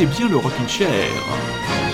écoutez bien le Rockin' Chair.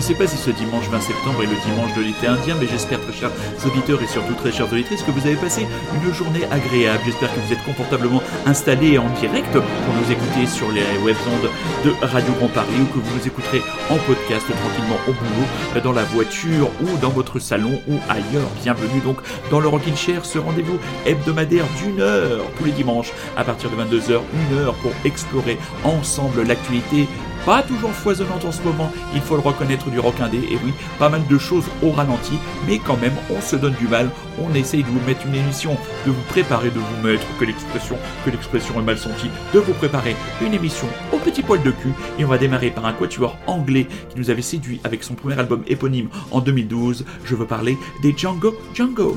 Ne sais pas si ce dimanche 20 septembre est le dimanche de l'été indien, mais j'espère, très chers auditeurs et surtout très chers auditrices, que vous avez passé une journée agréable. J'espère que vous êtes confortablement installés en direct pour nous écouter sur les webondes de Radio Grand Paris ou que vous nous écouterez en podcast tranquillement au boulot, dans la voiture ou dans votre salon ou ailleurs. Bienvenue donc dans le Rockin' Chair, ce rendez-vous hebdomadaire d'une heure tous les dimanches à partir de 22h, une heure pour explorer ensemble l'actualité pas toujours foisonnante en ce moment, il faut le reconnaître du rock indé, et oui, pas mal de choses au ralenti, mais quand même, on se donne du mal, on essaye de vous mettre une émission, de vous préparer, de vous mettre, que l'expression, que l'expression est mal sentie, de vous préparer une émission au petit poil de cul, et on va démarrer par un quatuor anglais qui nous avait séduit avec son premier album éponyme en 2012, je veux parler des Django Django.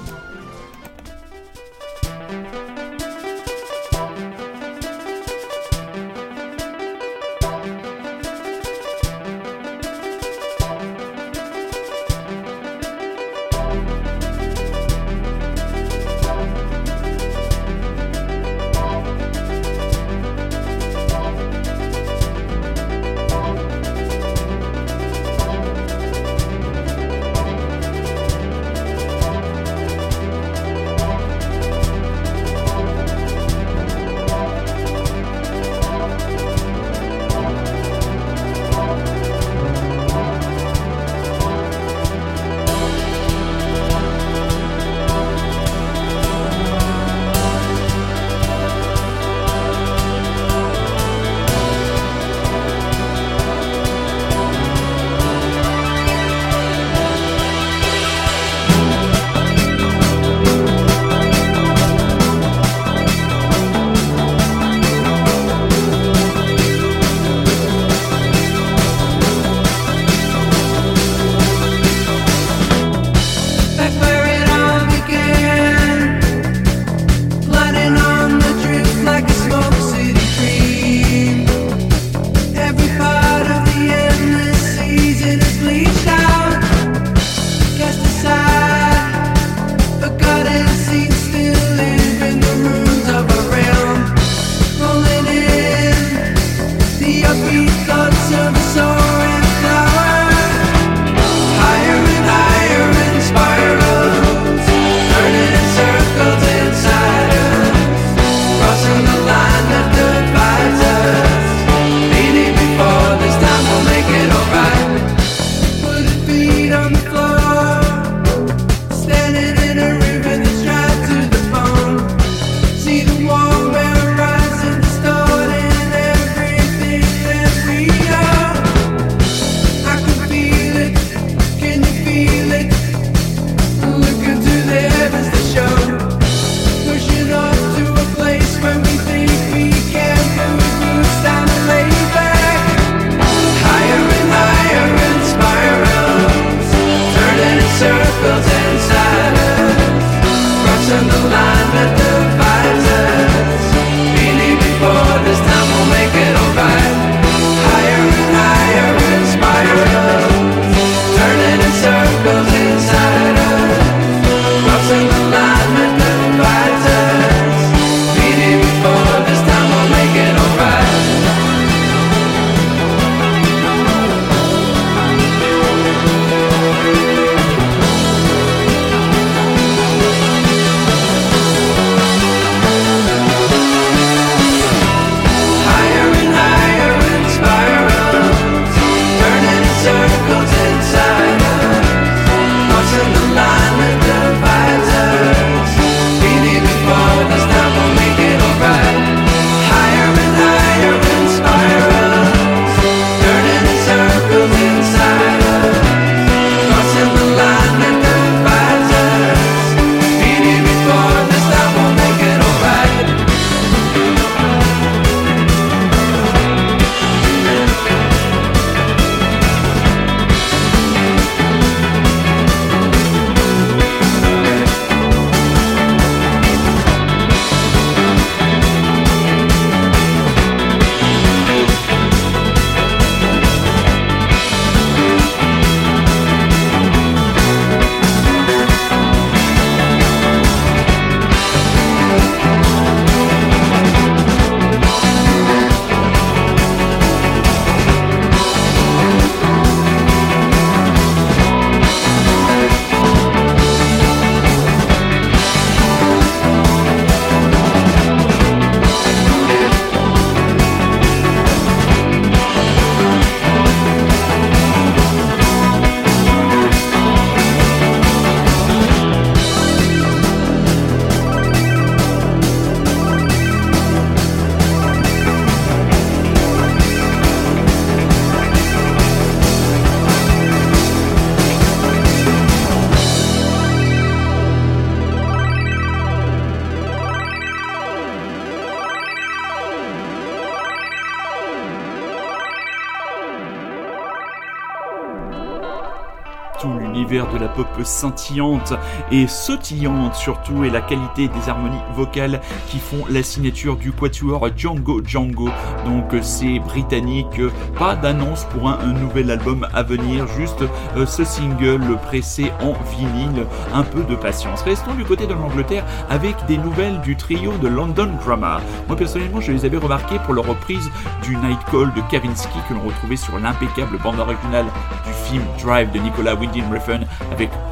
Pop scintillante et sautillante surtout et la qualité des harmonies vocales qui font la signature du quatuor Django Django. Donc c'est britannique, pas d'annonce pour un, nouvel album à venir, juste euh, ce single pressé en vinyle, un peu de patience. Restons du côté de l'Angleterre avec des nouvelles du trio de London Grammar. Moi personnellement je les avais remarqués pour leur reprise du Night Call de Kavinsky que l'on retrouvait sur l'impeccable bande originale du film Drive de Nicolas Winding Refn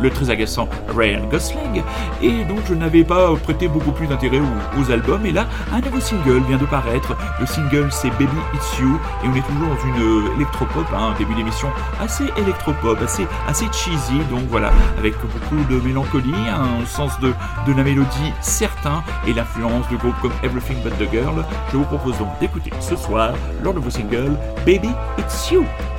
le très agaçant Ryan Gosling. Et donc je n'avais pas prêté beaucoup plus d'intérêt aux, albums. Et là, un nouveau single vient de paraître. Le single c'est Baby It's You. Et on est toujours dans une électropop, hein, début d'émission assez électropop, assez, assez cheesy. Donc voilà, avec beaucoup de mélancolie, un sens de, de la mélodie certain et l'influence de groupes comme Everything But The Girl. Je vous propose donc d'écouter ce soir leur nouveau single Baby It's You. you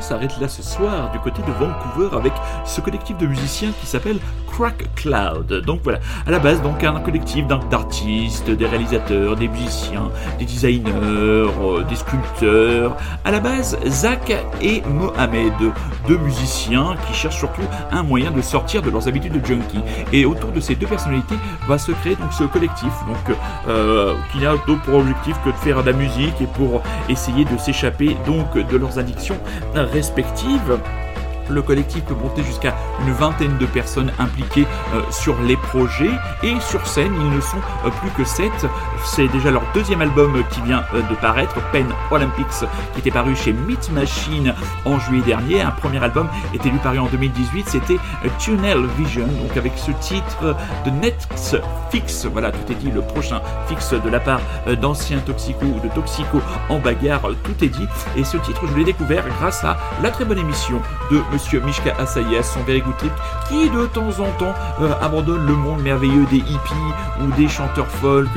s'arrête là ce soir du côté de Vancouver avec ce collectif de musiciens qui s'appelle Crack Cloud. Donc voilà, à la base donc un collectif d'artistes, des réalisateurs, des musiciens, des designers, euh, des sculpteurs. À la base, Zach et Mohamed, deux musiciens qui cherchent surtout un moyen de sortir de leurs habitudes de junkie. Et autour de ces deux personnalités va se créer donc ce collectif, donc euh, qui n'a d'autre pour objectif que de faire de la musique et pour essayer de s'échapper donc de leurs addictions respectives. Le collectif peut monter jusqu'à une vingtaine de personnes impliquées euh, sur les projets et sur scène, ils ne sont euh, plus que sept. C'est déjà leur deuxième album qui vient euh, de paraître, Pen Olympics, qui était paru chez Meat Machine en juillet dernier. Un premier album était lui paru en 2018, c'était Tunnel Vision, donc avec ce titre de Netflix. Voilà, tout est dit, le prochain fixe de la part d'anciens Toxico ou de Toxico en bagarre, tout est dit. Et ce titre, je l'ai découvert grâce à la très bonne émission de monsieur Mishka Asayas, son Very Good Trip, qui de temps en temps euh, abandonne le monde merveilleux des hippies ou des chanteurs folk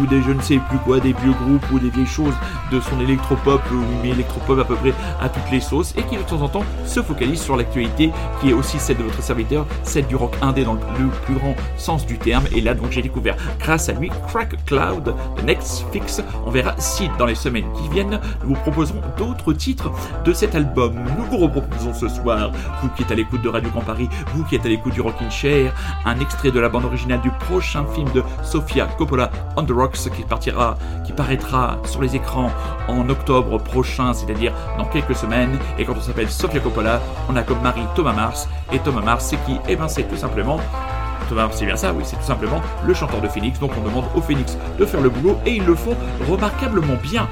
ou des je ne sais plus quoi, des vieux groupes ou des vieilles choses de son électropop ou mais électropop à peu près à toutes les sauces et qui de temps en temps se focalise sur l'actualité qui est aussi celle de votre serviteur, celle du rock indé dans le plus, grand sens du terme. Et là donc j'ai découvert grâce à lui Crack Cloud, The Next Fix. On verra si dans les semaines qui viennent nous vous proposerons d'autres titres de cet album. Nous vous reproposons ce soir vous qui êtes à l'écoute de Radio Grand Paris, vous qui êtes à l'écoute du Rockin' Chair, un extrait de la bande originale du prochain film de Sofia Coppola, On the Rocks, qui partira, qui paraîtra sur les écrans en octobre prochain, c'est-à-dire dans quelques semaines. Et quand on s'appelle Sofia Coppola, on a comme mari Thomas Mars. Et Thomas Mars, c'est qui? Eh ben, c'est tout simplement c'est bien ça, oui, c'est tout simplement le chanteur de Phoenix. Donc on demande au Phoenix de faire le boulot et ils le font remarquablement bien.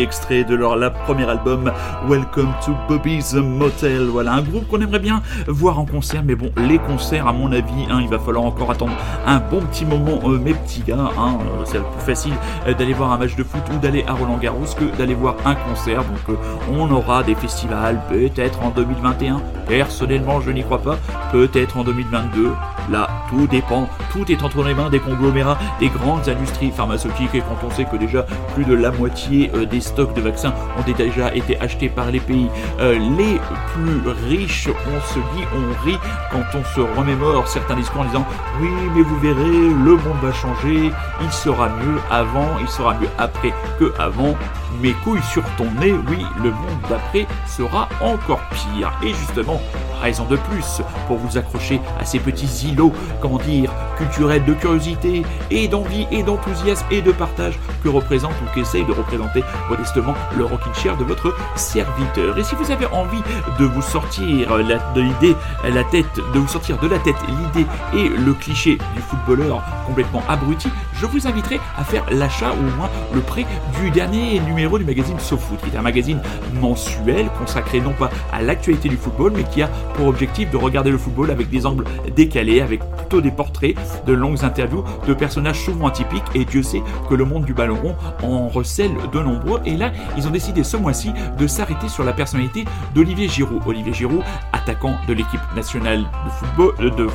Extrait de leur la premier album Welcome to Bobby's Motel. Voilà, un groupe qu'on aimerait bien voir en concert, mais bon, les concerts, à mon avis, hein, il va falloir encore attendre un bon petit moment, euh, mes petits gars. Hein, euh, c'est plus facile euh, d'aller voir un match de foot ou d'aller à Roland Garros que d'aller voir un concert. Donc, on aura des festivals peut-être en 2021. Personnellement, je n'y crois pas. Peut-être en 2022. Là, tout dépend. Tout est entre les mains des conglomérats, des grandes industries pharmaceutiques. Et quand on sait que déjà plus de la moitié euh, des stocks de vaccins ont déjà été achetés par les pays euh, les plus riches, on se dit, on rit quand on se remémore certains discours en disant oui, mais vous verrez, le monde va changer, il sera mieux avant, il sera mieux après que avant mes couilles sur ton nez, oui, le monde d'après sera encore pire. Et justement, raison de plus pour vous accrocher à ces petits îlots, comment dire, culturels de curiosité et d'envie et d'enthousiasme et de partage que représente ou qu'essaye de représenter modestement le rocking chair de votre serviteur. Et si vous avez envie de vous sortir de la tête, de vous sortir de la tête l'idée et le cliché du footballeur complètement abruti, je vous inviterai à faire l'achat ou au moins le prêt du dernier numéro du magazine SoFoot, qui est un magazine mensuel consacré non pas à l'actualité du football, mais qui a objectif de regarder le football avec des angles décalés, avec plutôt des portraits, de longues interviews de personnages souvent atypiques, et Dieu sait que le monde du ballon rond en recèle de nombreux. Et là, ils ont décidé ce mois-ci de s'arrêter sur la personnalité d'Olivier Giroud. Olivier Giroud, attaquant de l'équipe nationale de football, euh, de,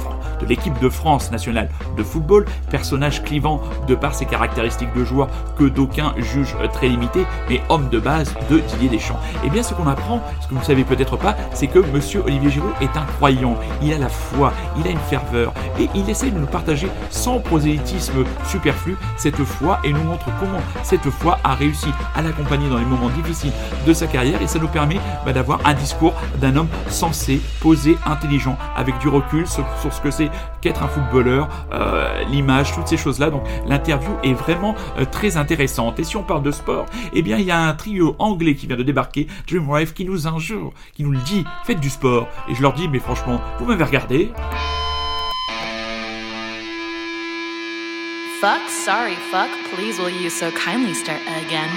de l'équipe de France nationale de football, personnage clivant de par ses caractéristiques de joueur que d'aucuns jugent très limitées, mais homme de base de Didier Deschamps. Et eh bien ce qu'on apprend, ce que vous ne savez peut-être pas, c'est que monsieur Olivier Giroud est un croyant, il a la foi, il a une ferveur, et il essaie de nous partager sans prosélytisme superflu cette foi et nous montre comment cette foi a réussi à l'accompagner dans les moments difficiles de sa carrière et ça nous permet bah, d'avoir un discours d'un homme sensé, posé, intelligent, avec du recul sur, ce que c'est qu'être un footballeur, euh, l'image, toutes ces choses-là. Donc l'interview est vraiment euh, très intéressante. Et si on parle de sport, eh bien il y a un trio anglais qui vient de débarquer, Dream qui nous injure, qui nous le dit, faites du sport. Et je leur dis, mais franchement, vous m'avez regardé. Fuck, sorry, fuck, please will you so kindly start again?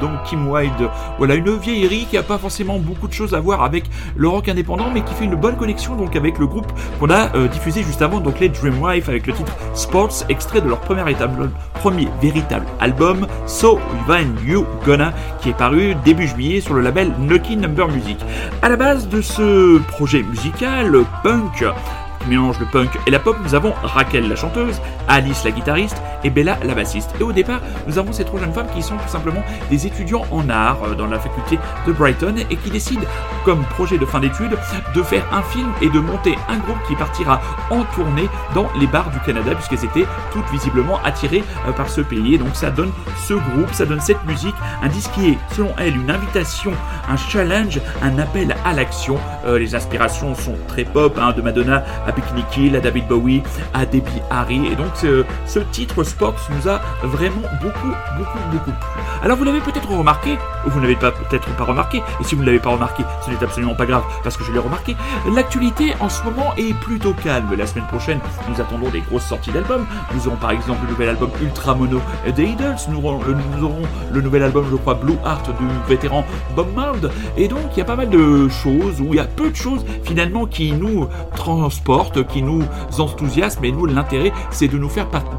Donc Kim Wilde, voilà une vieillerie qui a pas forcément beaucoup de choses à voir avec le rock indépendant, mais qui fait une bonne connexion donc avec le groupe qu'on a euh, diffusé juste avant, donc les Dreamwife avec le titre Sports, extrait de leur premier véritable, album So When You Gonna, qui est paru début juillet sur le label Nucky Number Music. À la base de ce projet musical punk mélange le punk et la pop, nous avons Raquel la chanteuse, Alice la guitariste et Bella la bassiste. Et au départ, nous avons ces trois jeunes femmes qui sont tout simplement des étudiants en art euh, dans la faculté de Brighton et qui décident, comme projet de fin d'études, de faire un film et de monter un groupe qui partira en tournée dans les bars du Canada puisqu'elles étaient toutes visiblement attirées euh, par ce pays. Et donc ça donne ce groupe, ça donne cette musique, un disque qui est selon elle une invitation, un challenge, un appel à l'action. Euh, les inspirations sont très pop, hein, de Madonna à Bikini Kill, à David Bowie, à Debbie Harry. Et donc ce, titre Sports nous a vraiment beaucoup, beaucoup, beaucoup plu. Alors vous l'avez peut-être remarqué, ou vous n'avez peut-être pas remarqué, et si vous ne l'avez pas remarqué, ce n'est absolument pas grave parce que je l'ai remarqué, l'actualité en ce moment est plutôt calme. La semaine prochaine, nous attendons des grosses sorties d'albums. Nous aurons par exemple le nouvel album Ultra Mono des Idols, nous aurons, nous aurons le nouvel album, je crois, Blue Heart du vétéran Bob Mould. Et donc il y a pas mal de choses, ou il y a peu de choses finalement qui nous transportent, qui nous enthousiasment, et nous l'intérêt c'est de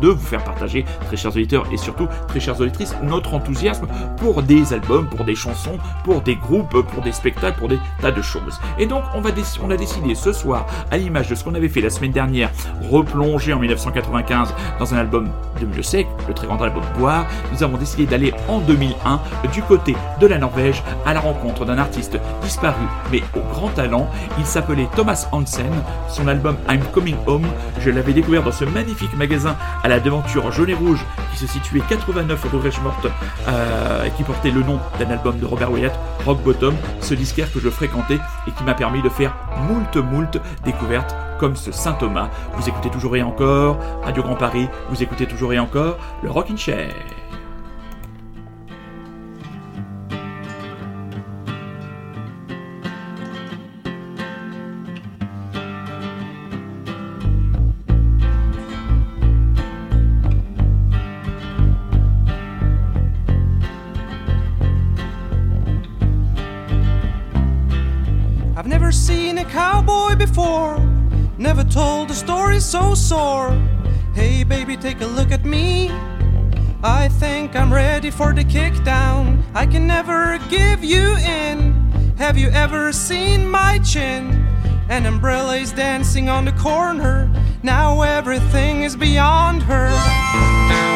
de vous faire partager, très chers auditeurs et surtout très chères auditrices, notre enthousiasme pour des albums, pour des chansons, pour des groupes, pour des spectacles, pour des tas de choses. Et donc on, va on a décidé ce soir, à l'image de ce qu'on avait fait la semaine dernière, replonger en 1995 dans un album de mieux sec, le très grand album Boire, nous avons décidé d'aller en 2001 du côté de la Norvège à la rencontre d'un artiste disparu mais au grand talent. Il s'appelait Thomas Hansen. Son album I'm Coming Home, je l'avais découvert dans ce magnifique magasin à la devanture jaune et rouge qui se situait 89 rue Richemort euh, et qui portait le nom d'un album de Robert Wyatt, Rock Bottom, ce disquaire que je fréquentais et qui m'a permis de faire moult moult découvertes comme ce Saint Thomas. Vous écoutez toujours et encore Radio Grand Paris, vous écoutez toujours et encore le Rockin' Chair. So sore. Hey, baby, take a look at me. I think I'm ready for the kickdown. I can never give you in. Have you ever seen my chin? An umbrella is dancing on the corner. Now everything is beyond her.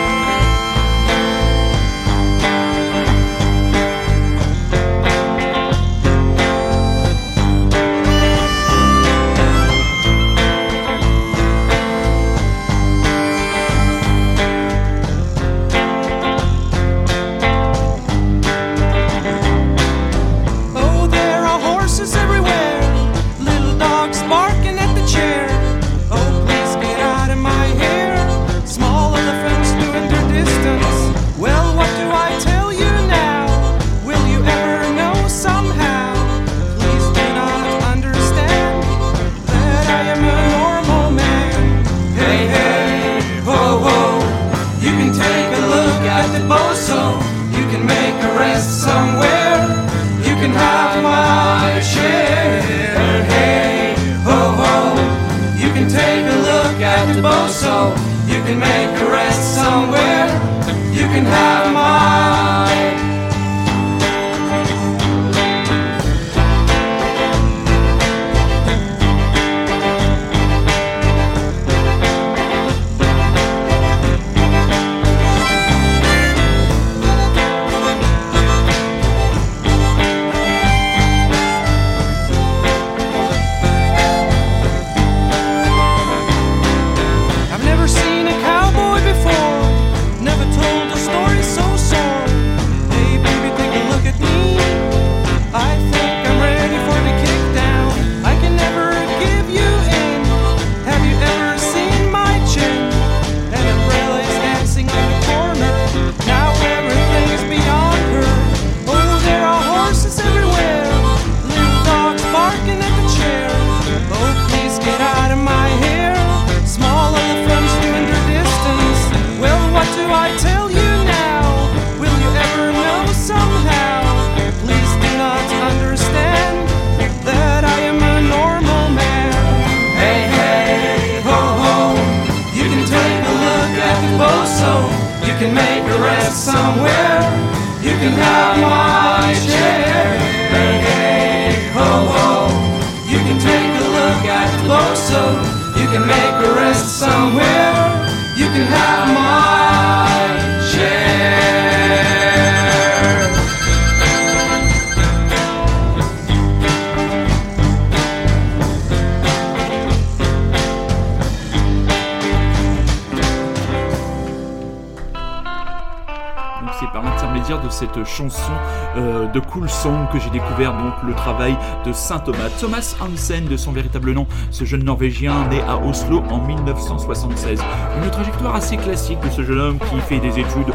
Thomas. Thomas Hansen de son véritable nom, ce jeune Norvégien né à Oslo en 1976. Une trajectoire assez classique de ce jeune homme qui fait des études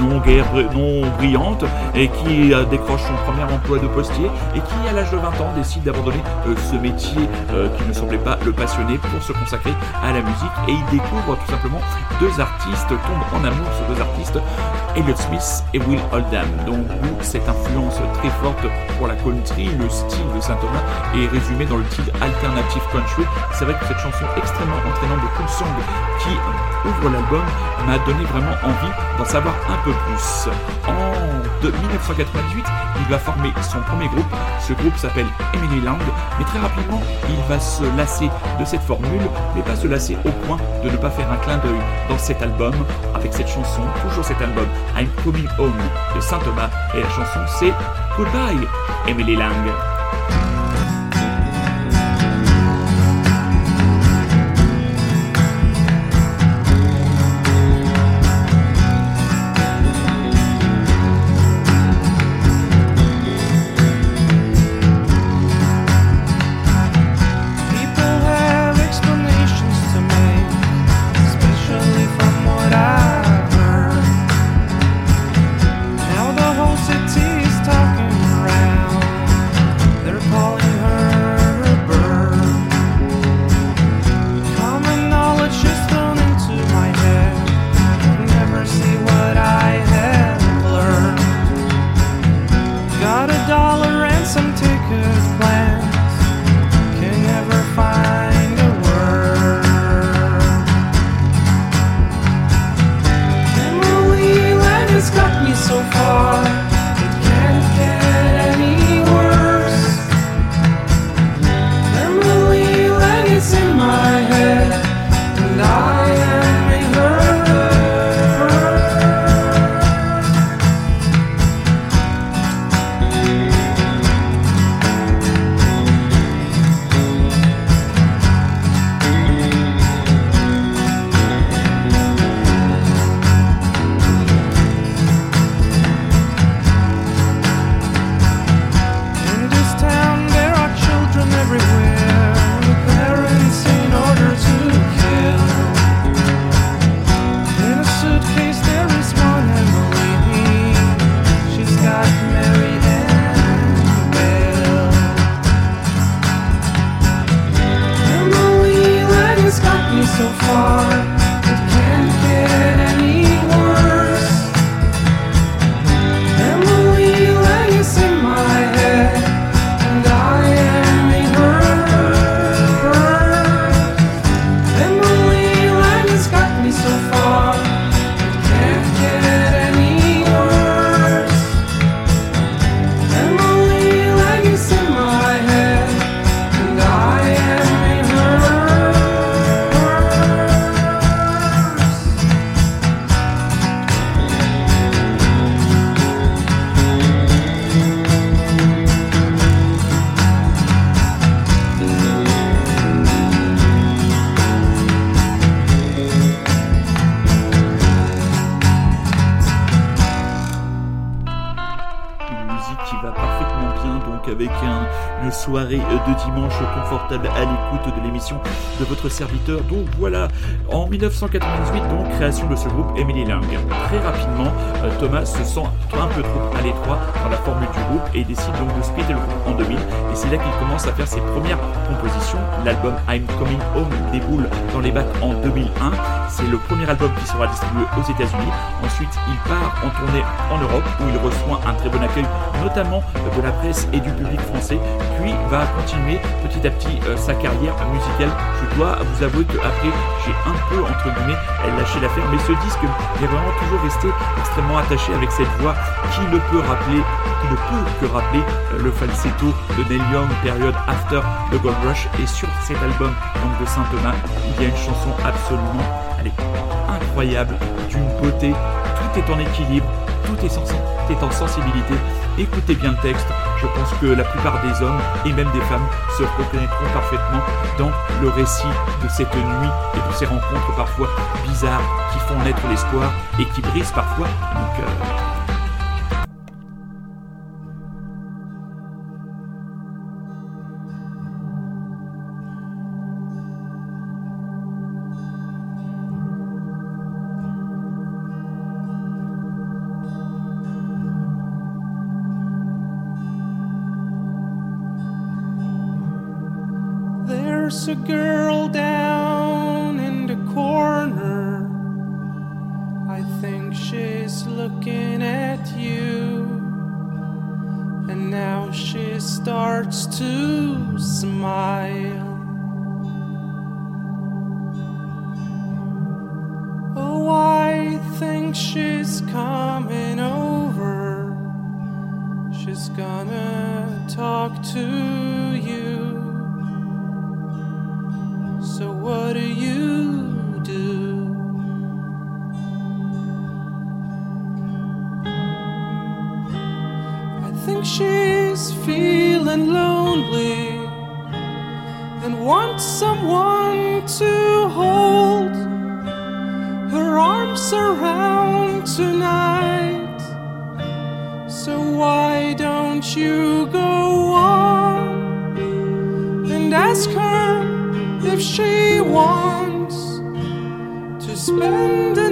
non guère non brillantes et qui euh, décroche son premier emploi de postier et qui à l'âge de 20 ans décide d'abandonner euh, ce métier euh, qui ne semblait pas le passionner pour se consacrer à la musique et il découvre tout simplement deux artistes, tombe en amour sur deux artistes, Elliott Smith et Will Oldham. Donc cette influence très forte pour la country, le style de Saint Thomas est résumé dans le titre Alternative Country. C'est vrai que cette chanson extrêmement entraînante de Cool Song qui ouvre l'album m'a donné vraiment envie d'en savoir un plus. En de 1998, il va former son premier groupe. Ce groupe s'appelle Emily Lang, mais très rapidement, il va se lasser de cette formule, mais pas se lasser au point de ne pas faire un clin d'œil dans cet album avec cette chanson, toujours cet album I'm Coming Home de Saint Thomas, et la chanson c'est Goodbye Emily Lang. Avec un- une soirée de dimanche confortable à l'écoute de l'émission de votre serviteur. Donc voilà, en 1998 donc création de ce groupe Emily Lang. Très rapidement, euh, Thomas se sent un peu trop à l'étroit dans la formule du groupe et décide donc de splitter le groupe en 2000 et c'est là qu'il commence à faire ses premières compositions. L'album I'm Coming Home déboule dans les bacs en 2001 C'est le premier album qui sera distribué aux États-Unis. Ensuite, il part en tournée en Europe où il reçoit un très bon accueil, notamment de la presse et du public français. Puis va continuer petit à petit euh, sa carrière musicale. Je dois vous avouer qu'après, j'ai un peu entre guillemets lâché l'affaire, mais ce disque est vraiment toujours resté extrêmement attaché avec cette voix qui ne peut rappeler, ne peut que rappeler euh, le falsetto de Neil Young, période after the Gold Rush. Et sur cet album donc de Saint Thomas, il y a une chanson absolument, allez, incroyable, d'une beauté. Tout est en équilibre, tout est, est en sensibilité. Écoutez bien le texte. Je pense que la plupart des hommes et même des femmes se reconnaîtront parfaitement dans le récit de cette nuit et de ces rencontres parfois bizarres qui font naître l'espoir et qui brisent parfois nos cœurs. A girl down in the corner. I think she's looking at you. And now she starts to smile. Oh, I think she's coming over. She's gonna talk to you. So what do you do? I think she's feeling lonely and wants someone to hold her arms around tonight. So why don't you go on and ask her she wants to spend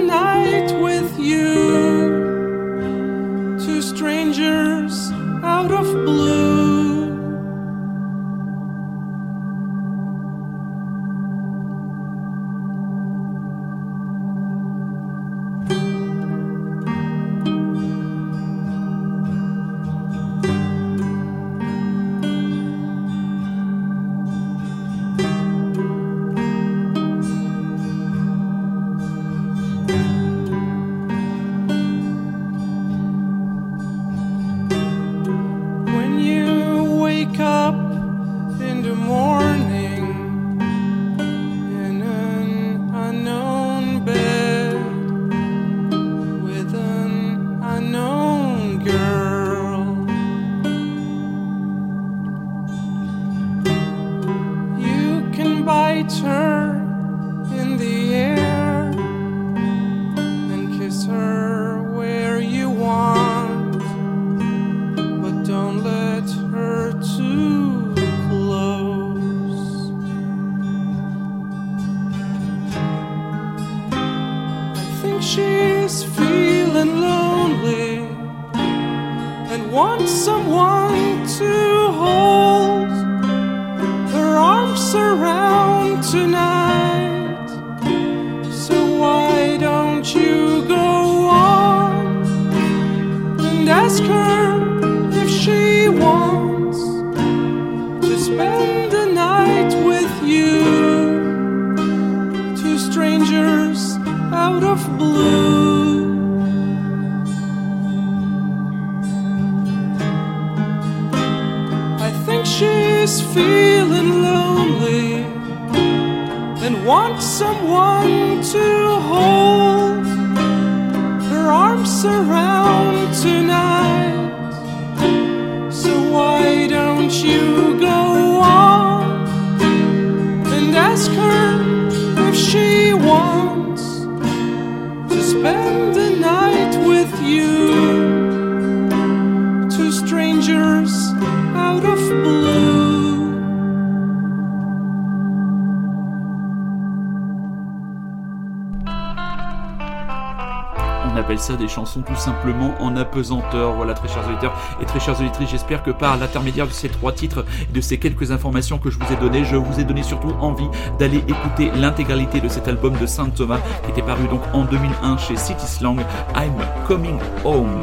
apesanteur. Voilà, très chers auditeurs et très chers auditrices, j'espère que par l'intermédiaire de ces trois titres et de ces quelques informations que je vous ai données, je vous ai donné surtout envie d'aller écouter l'intégralité de cet album de Saint Thomas qui était paru donc en 2001 chez City Slang, I'm Coming Home.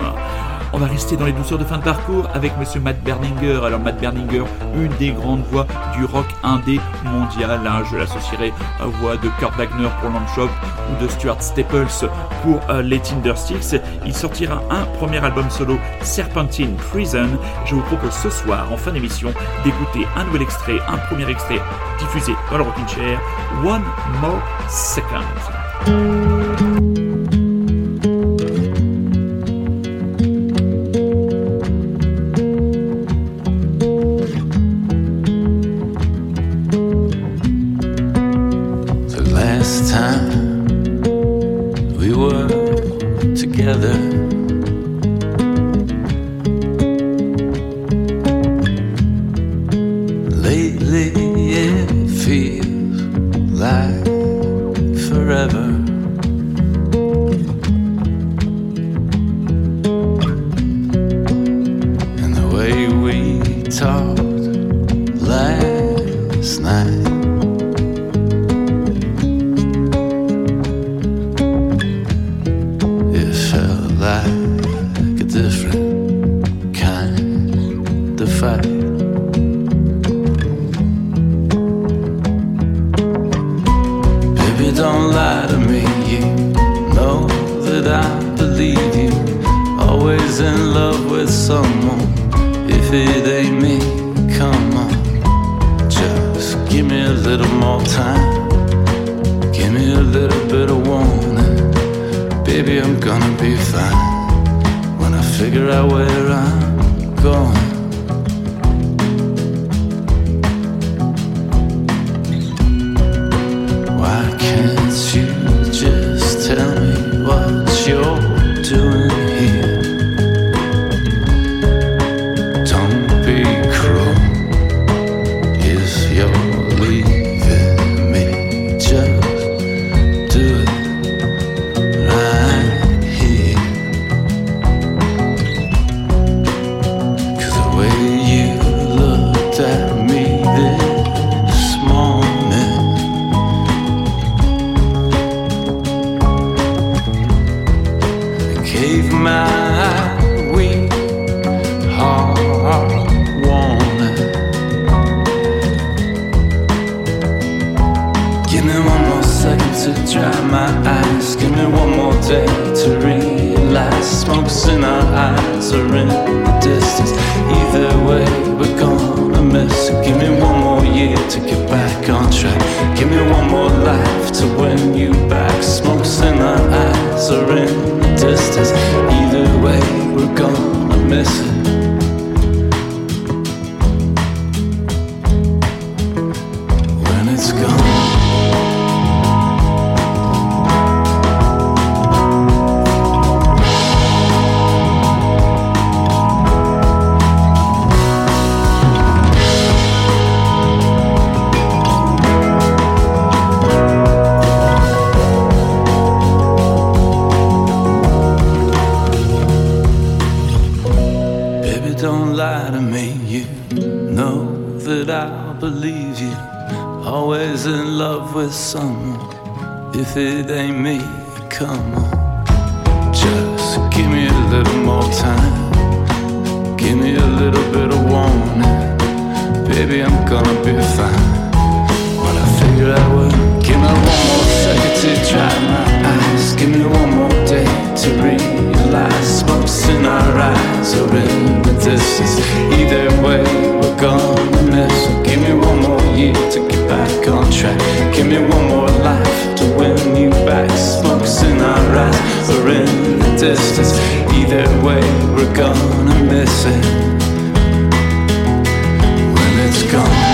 On va rester dans les douceurs de fin de parcours avec Monsieur Matt Berninger. Alors Matt Berninger, une des grandes voix du rock indé mondial. Hein. Je l'associerai à voix de Kurt Wagner pour Landshop ou de Stuart Staples pour euh, les Tindersticks. Il sortira un premier album solo, Serpentine Prison. Je vous propose ce soir, en fin d'émission, d'écouter un nouvel extrait, un premier extrait diffusé dans le Rockin' Chair, One More Second. In love with someone. If it ain't me, come on. Just give me a little more time. Give me a little bit of warning. Baby, I'm gonna be fine. When I figure out what, give me one more second to dry my eyes. Give me one more day to realize smokes in our eyes are in the distance. Either way, we're gonna miss. Give me one more year to get back on track. Give me one more life to win you back. Smokes in our eyes are in the distance. Either way, we're gonna miss it when it's gone.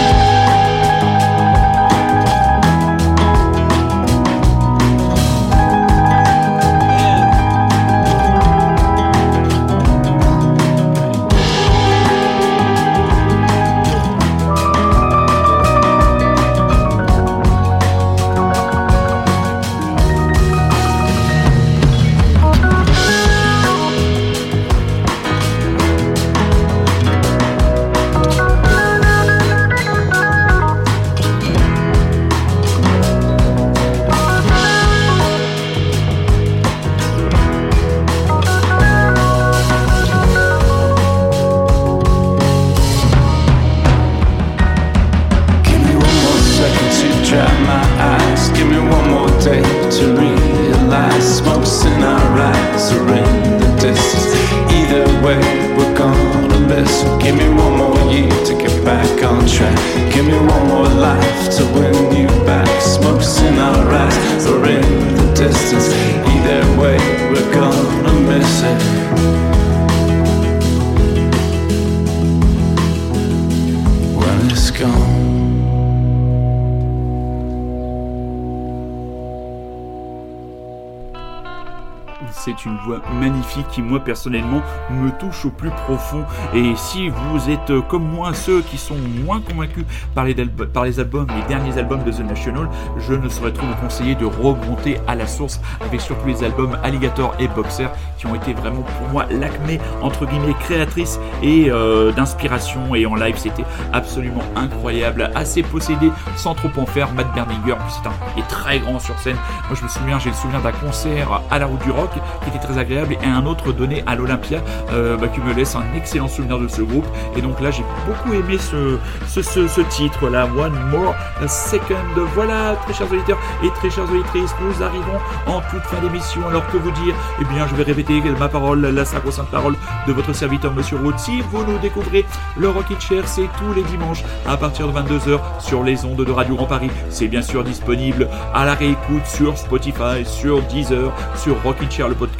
Une voix magnifique qui, moi, personnellement, me touche au plus profond. Et si vous êtes euh, comme moi, ceux qui sont moins convaincus par les, par les albums, les derniers albums de The National, je ne saurais trop vous conseiller de remonter à la source avec surtout les albums Alligator et Boxer qui ont été vraiment pour moi l'acmé, entre guillemets, créatrice et euh, d'inspiration. Et en live, c'était absolument incroyable, assez possédé sans trop en faire. Matt Berninger, c'est un est très grand sur scène. Moi, je me souviens, j'ai le souvenir d'un concert à la route du rock qui était très agréable et un autre donné à l'Olympia euh, bah, qui me laisse un excellent souvenir de ce groupe. Et donc là, j'ai beaucoup aimé ce, ce, titre là, One More Second. Voilà, très chers auditeurs et très chères auditrices, nous arrivons en toute fin d'émission. Alors que vous dire? Eh bien, je vais répéter ma parole, la sacro-sainte parole de votre serviteur Monsieur Roth. Si vous nous découvrez, le Rockin' Chair, c'est tous les dimanches à partir de 22h sur les ondes de Radio Grand Paris. C'est bien sûr disponible à la réécoute sur Spotify, sur Deezer, sur Rockin' Chair le podcast,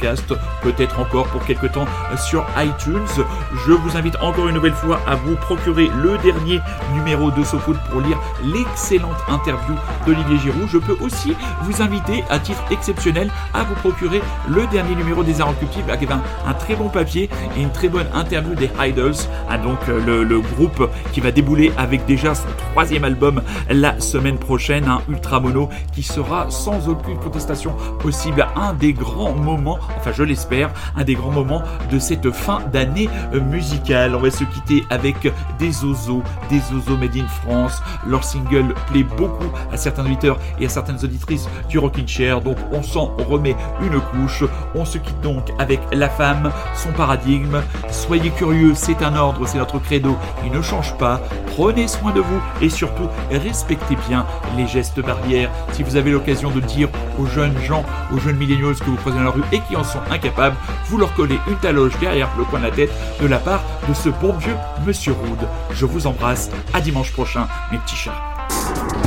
peut-être encore pour quelque temps sur iTunes. Je vous invite encore une nouvelle fois à vous procurer le dernier numéro de SoFood pour lire l'excellente interview d'Olivier Giroud. Je peux aussi vous inviter à titre exceptionnel à vous procurer le dernier numéro des Arts avec un, un très bon papier et une très bonne interview des Idols, ah, donc euh, le, groupe qui va débouler avec déjà son troisième album la semaine prochaine, un Ultra Mono qui sera sans aucune contestation possible un des grands moments, enfin je l'espère, un des grands moments de cette fin d'année euh, musicale. On va se quitter avec des Ozos, des Ozos Made in France. Leur single plaît beaucoup à certains auditeurs et à certaines auditrices du Rockin' Chair, donc on s'en remet une couche. On se quitte donc avec la femme, son paradigme. Soyez curieux, c'est un ordre, c'est notre credo, il ne change pas. Prenez soin de vous et surtout respectez bien les gestes barrières. Si vous avez l'occasion de dire aux jeunes gens, aux jeunes milléniaux que vous croisez dans la rue et qui sont incapables, vous leur collez une taloche derrière le coin de la tête de la part de ce bon vieux Monsieur Rude. Je vous embrasse, à dimanche prochain, mes petits chats.